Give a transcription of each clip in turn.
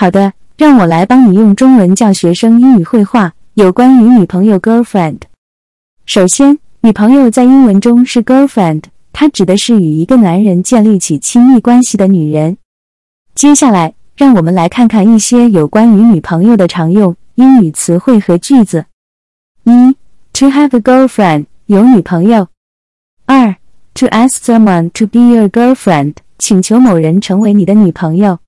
好的，让我来帮你用中文教学生英语会话。有关于女朋友 girlfriend，首先，女朋友在英文中是 girlfriend，它指的是与一个男人建立起亲密关系的女人。接下来，让我们来看看一些有关于女朋友的常用英语词汇和句子。一，to have a girlfriend，有女朋友。二，to ask someone to be your girlfriend，请求某人成为你的女朋友。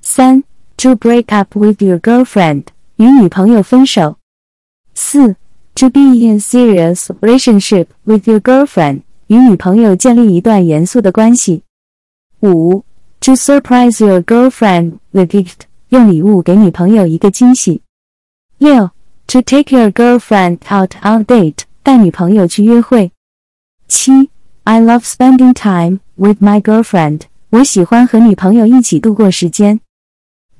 三 ，to break up with your girlfriend，与女朋友分手。四，to be in serious relationship with your girlfriend，与女朋友建立一段严肃的关系。五，to surprise your girlfriend with gift，用礼物给女朋友一个惊喜。六，to take your girlfriend out on date，带女朋友去约会。七，I love spending time with my girlfriend，我喜欢和女朋友一起度过时间。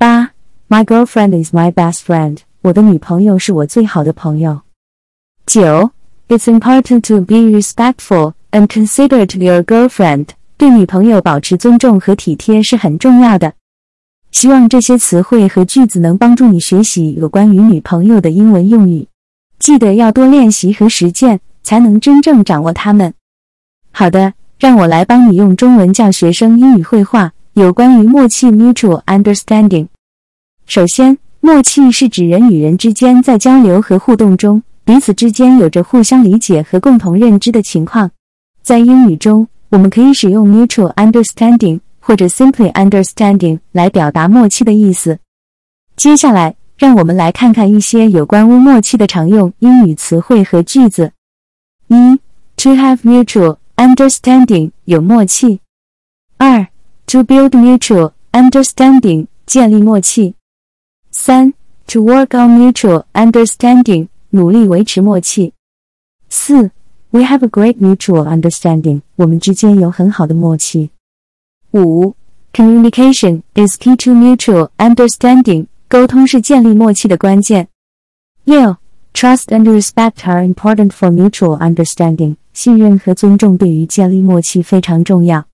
八，My girlfriend is my best friend。我的女朋友是我最好的朋友。九，It's important to be respectful and considerate your girlfriend。对女朋友保持尊重和体贴是很重要的。希望这些词汇和句子能帮助你学习有关于女朋友的英文用语。记得要多练习和实践，才能真正掌握它们。好的，让我来帮你用中文教学生英语会话。有关于默契 （mutual understanding），首先。默契是指人与人之间在交流和互动中，彼此之间有着互相理解和共同认知的情况。在英语中，我们可以使用 mutual understanding 或者 simply understanding 来表达默契的意思。接下来，让我们来看看一些有关乎默契的常用英语词汇和句子。一，to have mutual understanding 有默契。二 ，to build mutual understanding 建立默契。三，to work on mutual understanding，努力维持默契。四，we have a great mutual understanding，我们之间有很好的默契。五，communication is key to mutual understanding，沟通是建立默契的关键。六，trust and respect are important for mutual understanding，信任和尊重对于建立默契非常重要。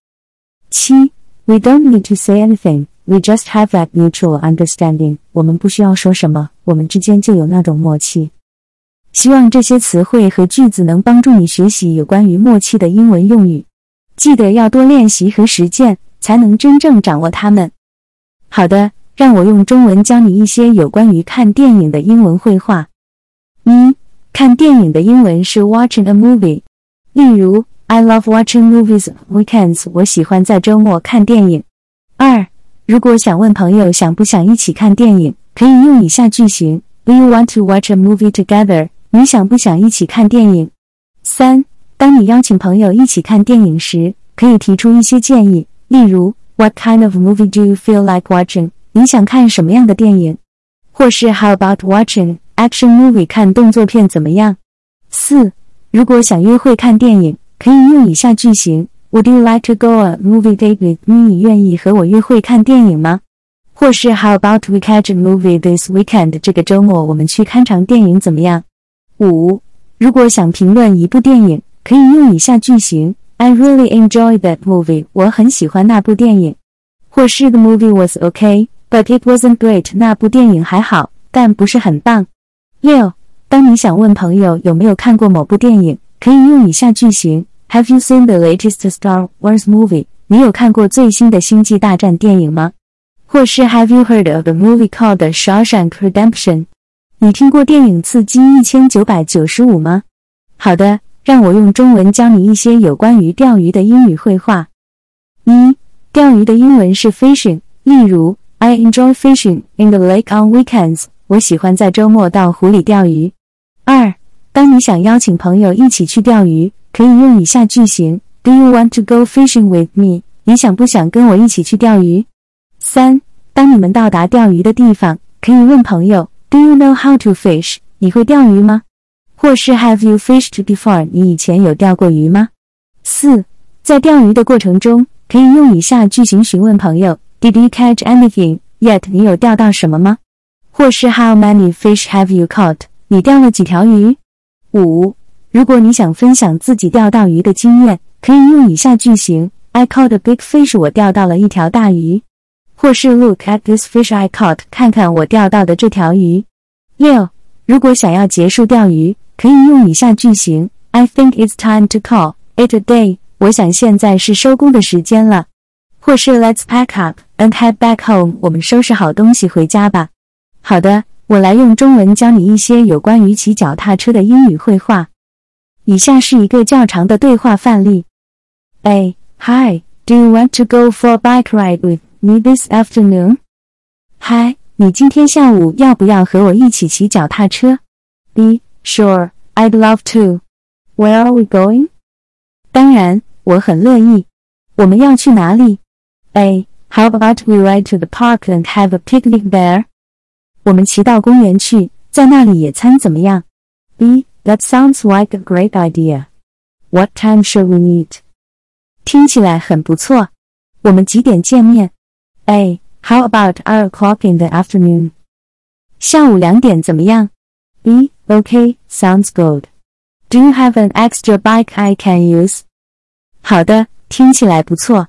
七 ，we don't need to say anything。We just have that mutual understanding。我们不需要说什么，我们之间就有那种默契。希望这些词汇和句子能帮助你学习有关于默契的英文用语。记得要多练习和实践，才能真正掌握它们。好的，让我用中文教你一些有关于看电影的英文绘画。一，看电影的英文是 watching a movie。例如 ，I love watching movies weekends。我喜欢在周末看电影。二。如果想问朋友想不想一起看电影，可以用以下句型：Do you want to watch a movie together？你想不想一起看电影？三，当你邀请朋友一起看电影时，可以提出一些建议，例如：What kind of movie do you feel like watching？你想看什么样的电影？或是 How about watching action movie？看动作片怎么样？四，如果想约会看电影， 可以用以下句型。Would you like to go a movie date with me？你愿意和我约会看电影吗？或是 How about we catch a movie this weekend？这个周末我们去看场电影怎么样？五，如果想评论一部电影，可以用以下句型：I really enjoy that movie。我很喜欢那部电影。或是 The movie was okay, but it wasn't great。那部电影还好，但不是很棒。六，当你想问朋友有没有看过某部电影，可以用以下句型。Have you seen the latest Star Wars movie？你有看过最新的星际大战电影吗？或是 Have you heard of the movie called The Shawshank Redemption？你听过电影《刺激一千九百九十五》吗？好的，让我用中文教你一些有关于钓鱼的英语绘画。一，钓鱼的英文是 fishing。例如，I enjoy fishing in the lake on weekends。我喜欢在周末到湖里钓鱼。二，当你想邀请朋友一起去钓鱼。可以用以下句型：Do you want to go fishing with me？你想不想跟我一起去钓鱼？三，当你们到达钓鱼的地方，可以问朋友：Do you know how to fish？你会钓鱼吗？或是 Have you fished before？你以前有钓过鱼吗？四，在钓鱼的过程中，可以用以下句型询问朋友：Did you catch anything yet？你有钓到什么吗？或是 How many fish have you caught？你钓了几条鱼？五。如果你想分享自己钓到鱼的经验，可以用以下句型：I caught a big fish。我钓到了一条大鱼。或是 Look at this fish I caught，看看我钓到的这条鱼。六，如果想要结束钓鱼，可以用以下句型：I think it's time to call it a day。我想现在是收工的时间了。或是 Let's pack up and head back home。我们收拾好东西回家吧。好的，我来用中文教你一些有关于骑脚踏车的英语绘画。以下是一个较长的对话范例。A. Hi, do you want to go for a bike ride with me this afternoon? Hi, 你今天下午要不要和我一起骑脚踏车？B. Sure, I'd love to. Where are we going? 当然，我很乐意。我们要去哪里？A. How about we ride to the park and have a picnic there? 我们骑到公园去，在那里野餐怎么样？B. That sounds like a great idea. What time should we meet? 听起来很不错。我们几点见面？A. How about two o'clock in the afternoon? 下午两点怎么样？B. Okay, sounds good. Do you have an extra bike I can use? 好的，听起来不错。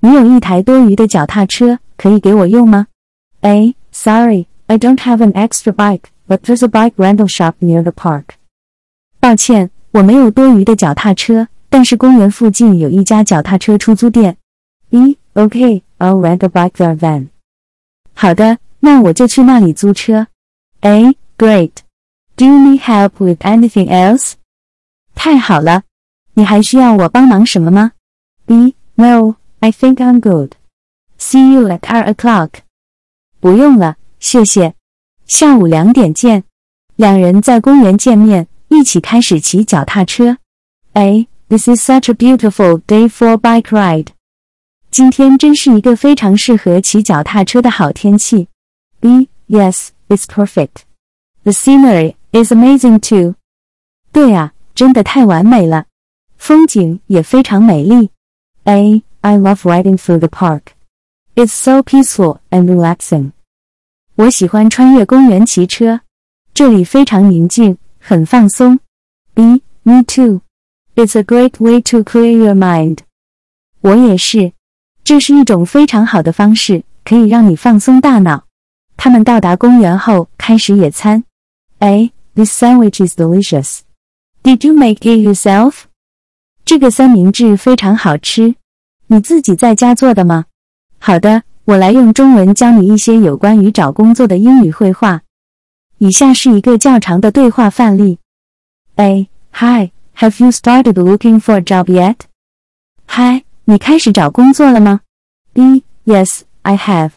你有一台多余的脚踏车，可以给我用吗？A. Sorry, I don't have an extra bike, but there's a bike rental shop near the park. 抱歉，我没有多余的脚踏车，但是公园附近有一家脚踏车出租店。B. Okay, I'll rent a bike there then. 好的，那我就去那里租车。A. Great. Do you need help with anything else? 太好了，你还需要我帮忙什么吗？B. No, I think I'm good. See you at two o'clock. 不用了，谢谢。下午两点见。两人在公园见面，一起开始骑脚踏车。A. This is such a beautiful day for a bike ride. 今天真是一个非常适合骑脚踏车的好天气。B. Yes, it's perfect. The scenery is amazing too. 对啊，真的太完美了，风景也非常美丽。A. I love riding through the park. It's so peaceful and relaxing. 我喜欢穿越公园骑车，这里非常宁静，很放松。B. Me too. It's a great way to clear your mind. 我也是，这是一种非常好的方式，可以让你放松大脑。他们到达公园后开始野餐。A. This sandwich is delicious. Did you make it yourself? 这个三明治非常好吃，你自己在家做的吗？好的，我来用中文教你一些有关于找工作的英语绘画。以下是一个较长的对话范例。A. Hi, have you started looking for a job yet? Hi, 你开始找工作了吗？B. Yes, I have.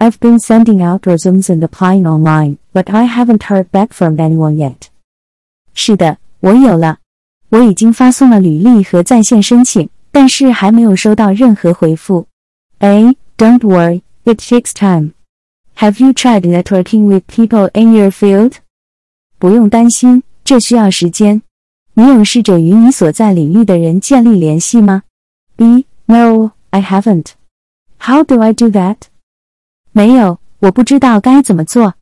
I've been sending out resumes and applying online, but I haven't heard back from anyone yet. 是的。我有了，我已经发送了履历和在线申请，但是还没有收到任何回复。A. Don't worry, it takes time. Have you tried networking with people in your field? 不用担心，这需要时间。你有试着与你所在领域的人建立联系吗？B. No, I haven't. How do I do that? 没有，我不知道该怎么做。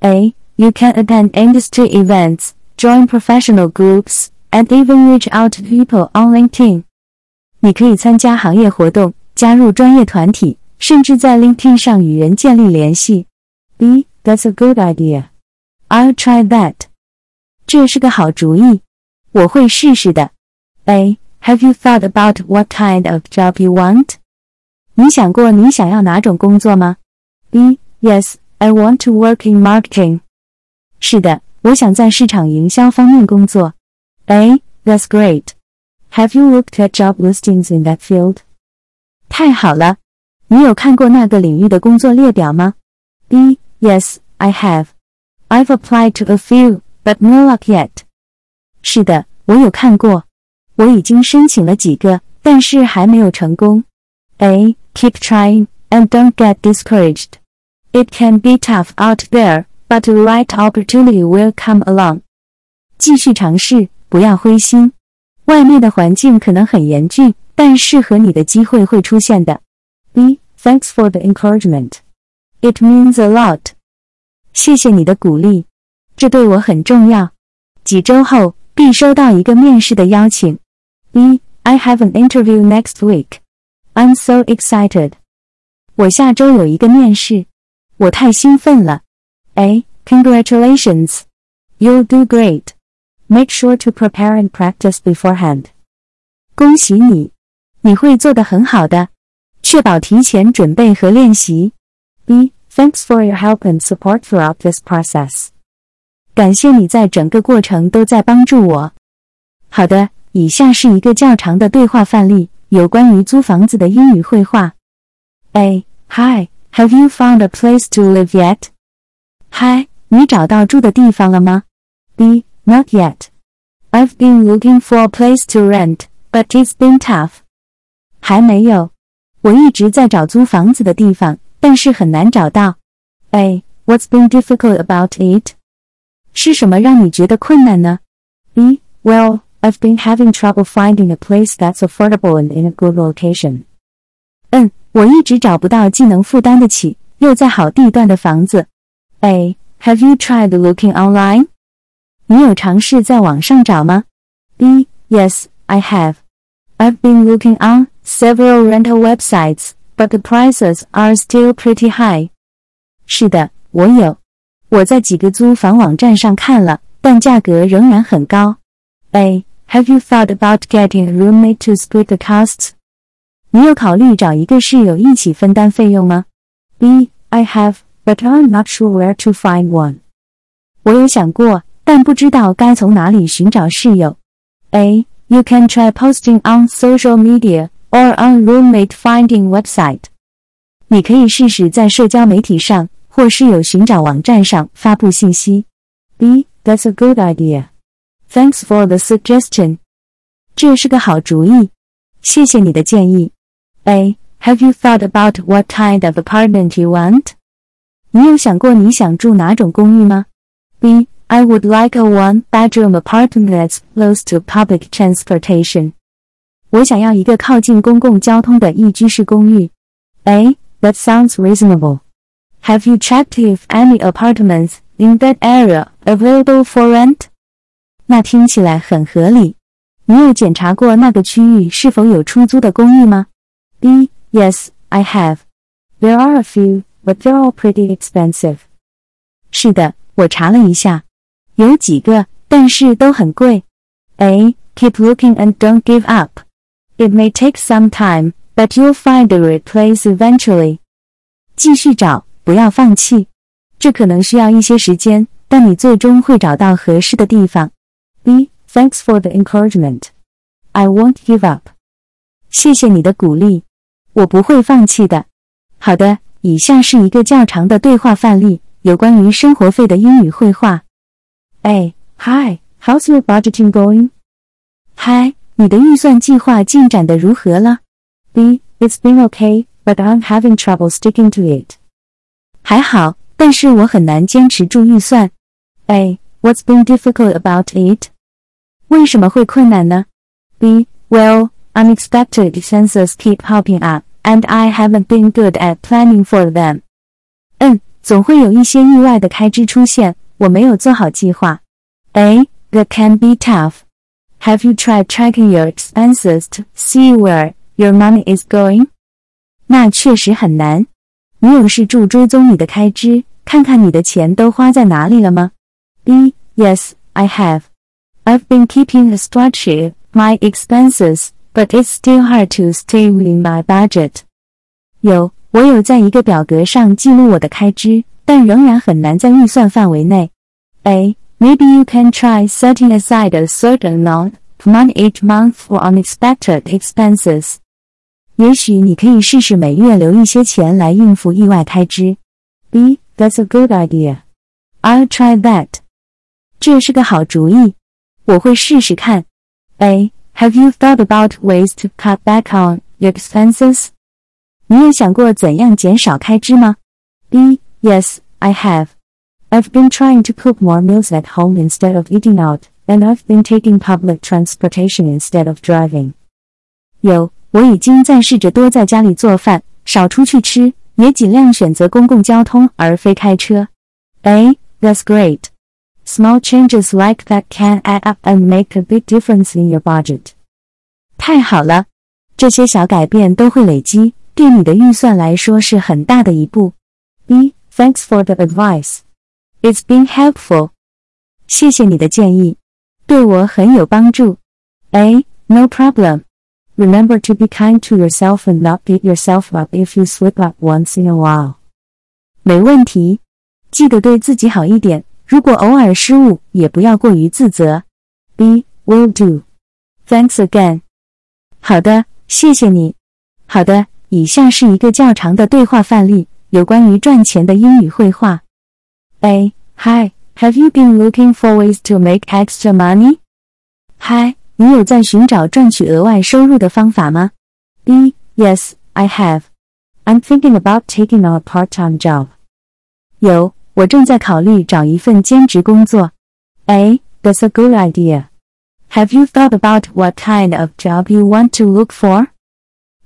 A. You can attend industry events. Join professional groups and even reach out to people on LinkedIn。你可以参加行业活动，加入专业团体， 甚至在 LinkedIn 上与人建立联系。B. That's a good idea. I'll try that. 这是个好主意，我会试试的。A. Have you thought about what kind of job you want? 你想过你想要哪种工作吗？B. Yes, I want to work in marketing. 是的。我想在市场营销方面工作。A. That's great. Have you looked at job listings in that field? 太好了， 你有看过那个领域的工作列表吗？B. Yes, I have. I've applied to a few, but no luck yet. 是的，我有看过，我已经申请了几个，但是还没有成功。A. Keep trying and don't get discouraged. It can be tough out there. But the right opportunity will come along. 继续尝试，不要灰心。外面的环境可能很严峻，但适合你的机会会出现的。 B. Thanks for the encouragement. It means a lot. 谢谢你的鼓励，这对我很重要。几周后必收到一个面试的邀请。B. I have an interview next week. I'm so excited. 我下周有一个面试，我太兴奋了。A. Congratulations. You'll do great. Make sure to prepare and practice beforehand. 恭喜你，你会做得很好的。 确保提前准备和练习。B. Thanks for your help and support throughout this process. 感谢你在整个过程都在帮助我。好的，以下是一个较长的对话范例，有关于租房子的英语绘画。A. Hi, have you found a place to live yet? Hi, 你找到住的地方了吗？B. Not yet. I've been looking for a place to rent, but it's been tough. 还没有，我一直在找租房子的地方，但是很难找到。A. What's been difficult about it? 是什么让你觉得困难呢？B. Well, I've been having trouble finding a place that's affordable and in a good location. 嗯，我一直找不到既能负担得起又在好地段的房子。A. Have you tried looking online? 你有尝试在网上找吗？B. Yes, I have. I've been looking on several rental websites, but the prices are still pretty high. 是的，我有。我在几个租房网站上看了，但价格仍然很高。A. Have you thought about getting a roommate to split the costs? 你有考虑找一个室友一起分担费用吗？B. I have, but I'm not sure where to find one. 我有想过，但不知道该从哪里寻找室友。A. You can try posting on social media or on roommate finding website. 你可以试试在社交媒体上或室友寻找网站上发布信息。B. That's a good idea. Thanks for the suggestion. 这是个好主意，谢谢你的建议。A. Have you thought about what kind of apartment you want? 你有想过你想住哪种公寓吗？B. I would like a one-bedroom apartment that's close to public transportation. 我想要一个靠近公共交通的一居室公寓。A. That sounds reasonable. Have you checked if any apartments in that area available for rent? 那听起来很合理。你有检查过那个区域是否有出租的公寓吗？B. Yes, I have. There are a few, but they're all pretty expensive. 是的，我查了一下，有几个，但是都很贵。A. Keep looking and don't give up. It may take some time, but you'll find the right place eventually. 继续找，不要放弃。这可能需要一些时间，但你最终会找到合适的地方。B. Thanks for the encouragement. I won't give up. 谢谢你的鼓励，我不会放弃的。好的，以下是一个较长的对话范例，有关于生活费的英语绘画。A. Hi, how's your budgeting going? Hi, 你的预算计划进展的如何了？B. It's been okay, but I'm having trouble sticking to it. 还好，但是我很难坚持住预算。A. What's been difficult about it? 为什么会困难呢？B. Well, Unexpected expenses keep popping up, and I haven't been good at planning for them. 嗯，总会有一些意外的开支出现，我没有做好计划。A. That can be tough. Have you tried tracking your expenses to see where your money is going? 那确实很难。你有试住追踪你的开支，看看你的钱都花在哪里了吗？B. Yes, I have. I've been keeping a spreadsheet my expenses but it's still hard to stay within my budget. 有，我有在一个表格上记录我的开支，但仍然很难在预算范围内。A. Maybe you can try setting aside a certain amount of money each month for unexpected expenses. 也许你可以试试每月留一些钱来应付意外开支。B. That's a good idea. I'll try that. 这是个好主意，我会试试看。A. Have you thought about ways to cut back on your expenses? 你有想过怎样减少开支吗？B. Yes, I have. I've been trying to cook more meals at home instead of eating out, and I've been taking public transportation instead of driving. 有，我已经在试着多在家里做饭，少出去吃，也尽量选择公共交通而非开车。A. That's great. Small changes like that can add up and make a big difference in your budget. 太好了，这些小改变都会累积， 对你的预算来说是很大的一步。B. Thanks for the advice. It's been helpful. 谢谢你的建议，对我很有帮助。A. No problem. Remember to be kind to yourself and not beat yourself up if you slip up once in a while. 没问题，记得对自己好一点。如果偶尔失误，也不要过于自责。B. Will do. Thanks again. 好的，谢谢你。好的，以下是一个较长的对话范例，有关于赚钱的英语绘画。A. Hi. Have you been looking for ways to make extra money? Hi, 你有在寻找赚取额外收入的方法吗？B. Yes, I have. I'm thinking about taking on a part-time job. 有，我正在考虑找一份兼职工作。A. That's a good idea. Have you thought about what kind of job you want to look for?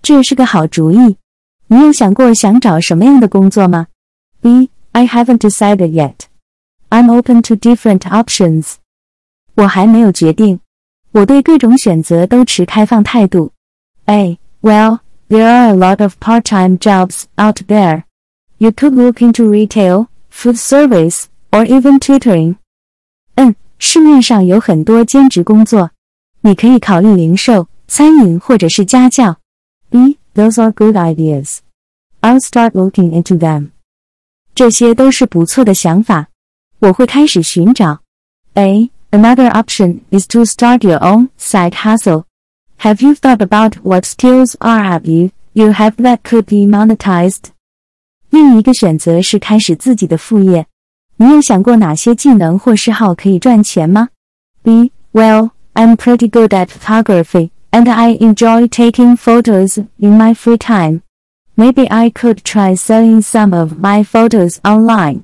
这是个好主意。你有想过想找什么样的工作吗？B. I haven't decided yet. I'm open to different options. 我还没有决定，我对各种选择都持开放态度。A. Well, there are a lot of part-time jobs out there. You could look into retail, food service, or even tutoring. 嗯，市面上有很多兼职工作，你可以考虑零售、餐饮或者是家教。B. Those are good ideas. I'll start looking into them. 这些都是不错的想法。 我会开始寻找。A. Another option is to start your own side hustle. Have you thought about what skills or have you you have that could be monetized? 另一个选择是开始自己的副业。你有想过哪些技能或嗜好可以赚钱吗？B. Well, I'm pretty good at photography, and I enjoy taking photos in my free time. Maybe I could try selling some of my photos online.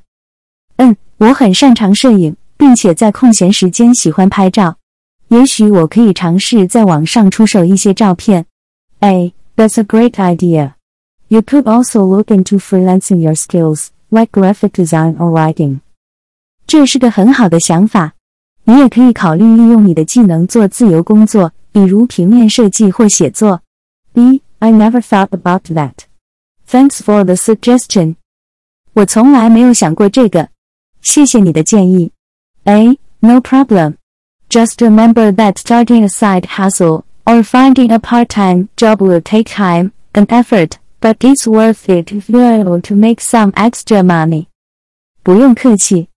嗯。 我很擅长摄影，并且在空闲时间喜欢拍照。也许我可以尝试在网上出售一些照片。A. That's a great idea. You could also look into freelancing your skills, like graphic design or writing. 这是个很好的想法。你也可以考虑利用你的技能做自由工作，比如平面设计或写作。B. I never thought about that. Thanks for the suggestion. 我从来没有想过这个。谢谢你的建议。A. No problem. Just remember that starting a side hustle or finding a part-time job will take time and effort, but it's worth it if you're able to make some extra money. 不用客气，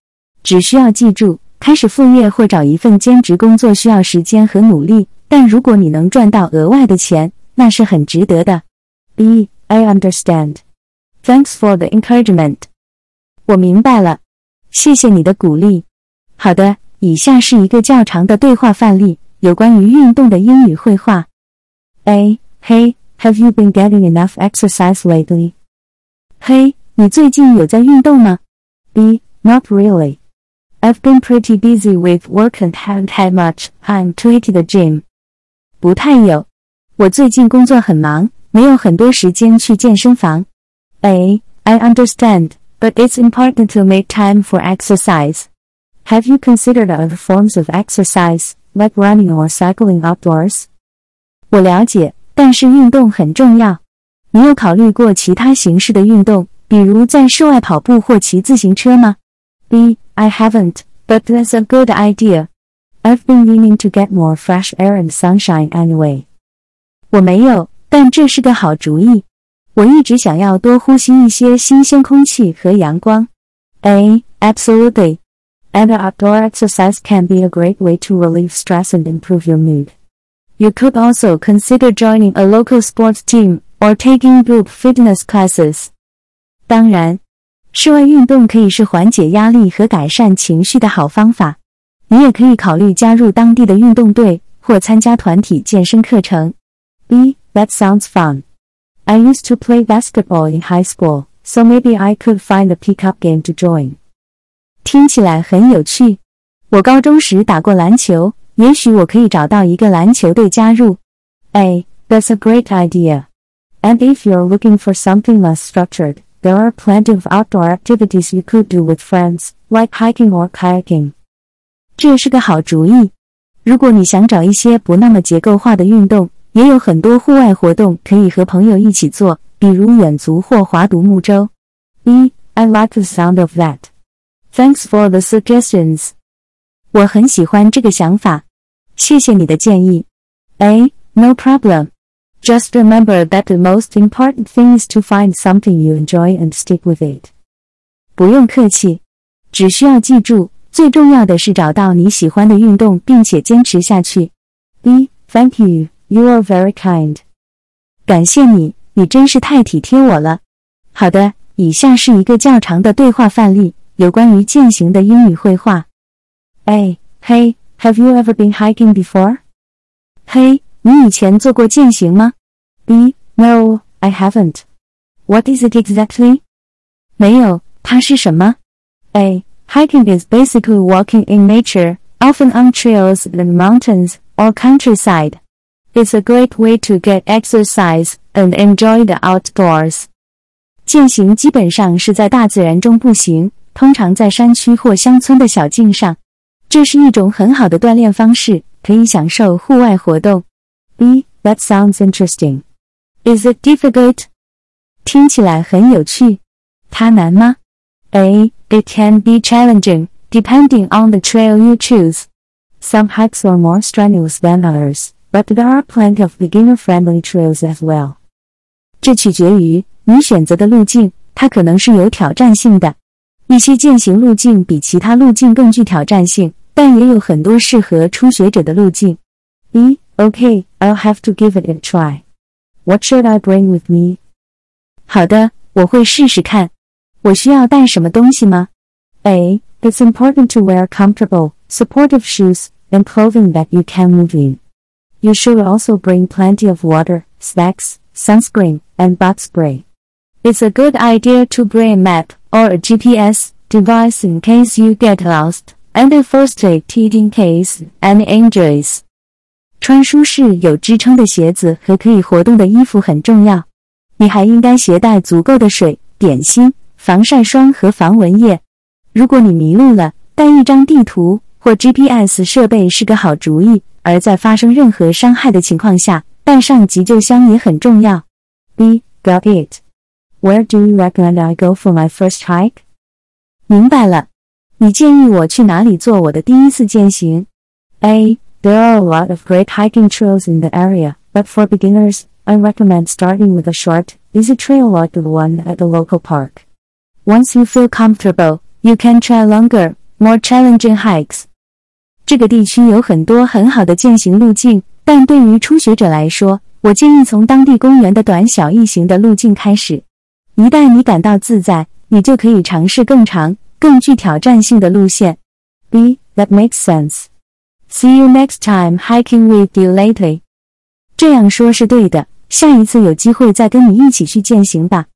只需要记住，开始副业或找一份兼职工作需要时间和努力，但如果你能赚到额外的钱，那是很值得的。B. I understand. Thanks for the encouragement. 我明白了。 谢谢你的鼓励。好的，以下是一个较长的对话范例，有关于运动的英语绘画。A. Hey, have you been getting enough exercise lately? 嘿，你最近有在运动吗？B. Not really. I've been pretty busy with work and haven't had much time to hit the gym. 不太有，我最近工作很忙，没有很多时间去健身房。A. I understand but it's important to make time for exercise. Have you considered other forms of exercise, like running or cycling outdoors? 我了解，但是运动很重要。你有考虑过其他形式的运动，比如在室外跑步或骑自行车吗？B. I haven't, but that's a good idea. I've been meaning to get more fresh air and sunshine anyway. 我没有，但这是个好主意。 我一直想要多呼吸一些新鲜空气和阳光。A. Absolutely. And outdoor exercise can be a great way to relieve stress and improve your mood. You could also consider joining a local sports team or taking group fitness classes. 当然，室外运动可以是缓解压力和改善情绪的好方法。你也可以考虑加入当地的运动队或参加团体健身课程。B. That sounds fun. I used to play basketball in high school, so maybe I could find a pickup game to join. 听起来很有趣。我高中时打过篮球，也许我可以找到一个篮球队加入。A. That's a great idea. And if you're looking for something less structured, there are plenty of outdoor activities you could do with friends, like hiking or kayaking. 这是个好主意。如果你想找一些不那么结构化的运动， 也有很多户外活动可以和朋友一起做， 比如远足或划独木舟。B. I like the sound of that. Thanks for the suggestions. 我很喜欢这个想法，谢谢你的建议。A. No problem. Just remember that the most important thing is to find something you enjoy and stick with it. 不用客气，只需要记住，最重要的是找到你喜欢的运动，并且坚持下去。B. Thank you. You are very kind. 感谢你，你真是太体贴我了。好的，以下是一个较长的对话范例，有关于践行的英语绘画。A. Hey, have you ever been hiking before? Hey, 你以前做过践行吗？B. No, I haven't. What is it exactly? 没有，它是什么？A. Hiking is basically walking in nature, often on trails in mountains or countryside. It's a great way to get exercise and enjoy the outdoors. 践行基本上是在大自然中步行，通常在山区或乡村的小径上。这是一种很好的锻炼方式，可以享受户外活动。B. That sounds interesting. Is it difficult? 听起来很有趣。它难吗？A. It can be challenging, depending on the trail you choose. Some hikes are more strenuous than others but there are plenty of beginner-friendly trails as well. 这取决于你选择的路径，它可能是有挑战性的。一些践行路径比其他路径更具挑战性，但也有很多适合初学者的路径。一，OK, I'll have to give it a try. What should I bring with me? 好的，我会试试看。我需要带什么东西吗？A. It's important to wear comfortable, supportive shoes and clothing that you can move in. You should also bring plenty of water, snacks, sunscreen, and bug spray. It's a good idea to bring a map or a GPS device in case you get lost, and a first aid kit in case any injuries. 穿舒适有支撑的鞋子和可以活动的衣服很重要。你还应该携带足够的水、点心、防晒霜和防蚊液。如果你迷路了，带一张地图或 GPS 设备是个好主意。 而在发生任何伤害的情况下，带上急救箱也很重要。B. Got it. Where do you recommend I go for my first hike? 明白了。你建议我去哪里做我的第一次践行？A. There are a lot of great hiking trails in the area, but for beginners, I recommend starting with a short, easy trail like the one at the local park. Once you feel comfortable, you can try longer, more challenging hikes. 这个地区有很多很好的践行路径，但对于初学者来说，我建议从当地公园的短小易行的路径开始。一旦你感到自在，你就可以尝试更长、更具挑战性的路线。B. That makes sense. See you next time hiking with you lately. 这样说是对的，下一次有机会再跟你一起去践行吧。